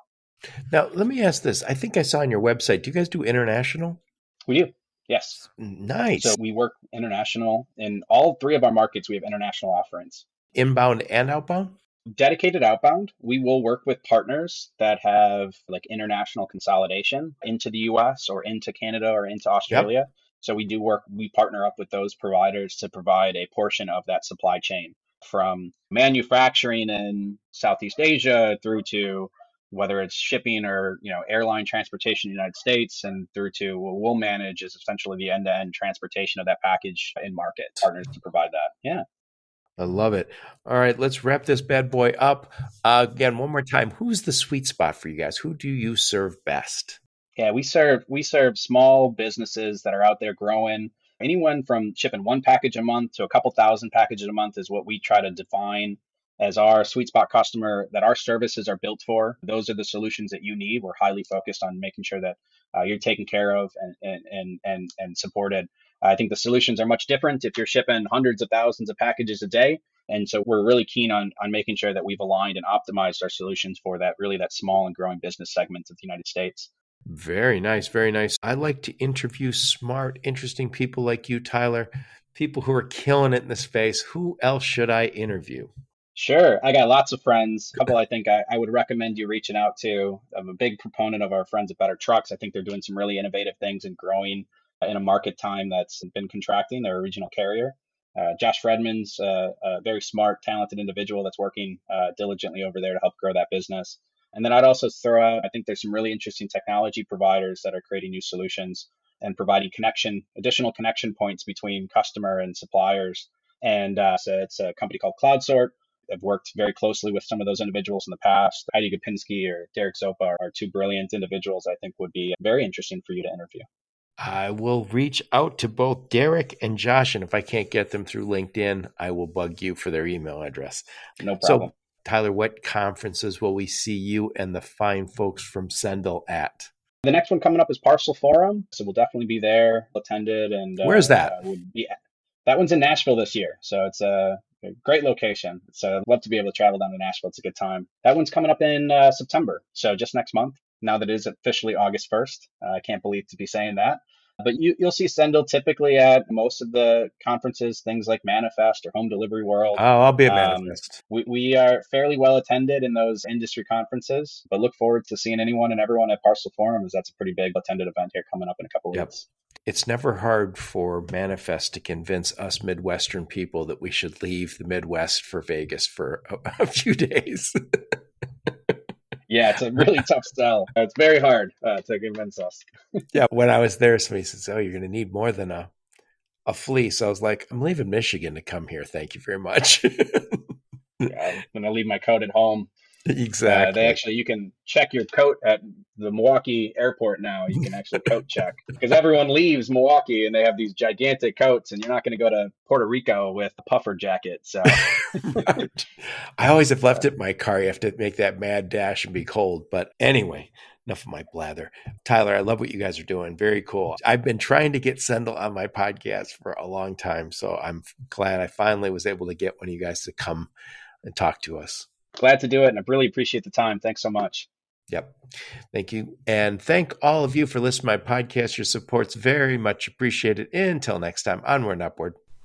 Now, let me ask this. I think I saw on your website, do you guys do international? We do. Yes. Nice. So we work international in all three of our markets. We have international offerings. Inbound and outbound? Dedicated outbound. We will work with partners that have like international consolidation into the US or into Canada or into Australia. Yep. So we do work, we partner up with those providers to provide a portion of that supply chain from manufacturing in Southeast Asia through to whether it's shipping or you know airline transportation in the United States and through to what we'll manage is essentially the end-to-end transportation of that package in market partners to provide that. Yeah. I love it. All right, let's wrap this bad boy up. Uh, again, one more time. Who's the sweet spot for you guys? Who do you serve best? Yeah, we serve we serve small businesses that are out there growing. Anyone from shipping one package a month to a couple thousand packages a month is what we try to define as our sweet spot customer that our services are built for. Those are the solutions that you need. We're highly focused on making sure that uh, you're taken care of and and and and supported. I think the solutions are much different if you're shipping hundreds of thousands of packages a day. And so we're really keen on on making sure that we've aligned and optimized our solutions for that really that small and growing business segment of the United States. Very nice, very nice. I like to interview smart, interesting people like you, Tyler, people who are killing it in the space. Who else should I interview? Sure. I got lots of friends. A couple I think I, I, would recommend you reaching out to. I'm a big proponent of our friends at Better Trucks. I think they're doing some really innovative things and growing in a market time that's been contracting. They're a regional carrier. Uh, Josh Fredman's uh, a very smart, talented individual that's working uh, diligently over there to help grow that business. And then I'd also throw out, I think there's some really interesting technology providers that are creating new solutions and providing connection, additional connection points between customer and suppliers. And uh, so it's a company called CloudSort I've worked very closely with some of those individuals in the past. Heidi Gopinski or Derek Zopa are two brilliant individuals I think would be very interesting for you to interview. I will reach out to both Derek and Josh, and if I can't get them through LinkedIn, I will bug you for their email address. No problem. So, Tyler, what conferences will we see you and the fine folks from Sendle at? The next one coming up is Parcel Forum, so we'll definitely be there, attended, and where's uh, that? Uh, would be that one's in Nashville this year, so it's a great location. So I'd love to be able to travel down to Nashville. It's a good time. That one's coming up in uh, September, so just next month. Now that it is officially August 1st, uh, I can't believe to be saying that. But you, will see Sendle typically at most of the conferences, things like Manifest or Home Delivery World. Oh, I'll be at um, Manifest. We, we are fairly well attended in those industry conferences, but look forward to seeing anyone and everyone at Parcel Forum, as that's a pretty big attended event here coming up in a couple yep. weeks it's never hard for Manifest to convince us Midwestern people that we should leave the Midwest for Vegas for a, a few days. yeah, it's a really tough sell. It's very hard uh, to convince us. yeah, when I was there, somebody says, "Oh, you're going to need more than a a fleece." I was like, "I'm leaving Michigan to come here. Thank you very much." yeah, I'm going to leave my coat at home. Exactly. Uh, they actually, you can check your coat at the Milwaukee airport now. You can actually coat check because everyone leaves Milwaukee and they have these gigantic coats, and you're not going to go to Puerto Rico with a puffer jacket. So I always have left it in my car. You have to make that mad dash and be cold. But anyway, enough of my blather. Tyler, I love what you guys are doing. Very cool. I've been trying to get Sendle on my podcast for a long time. So I'm glad I finally was able to get one of you guys to come and talk to us. Glad to do it. And I really appreciate the time. Thanks so much. Yep. Thank you. And thank all of you for listening to my podcast. Your support's very much appreciated. Until next time, onward and upward.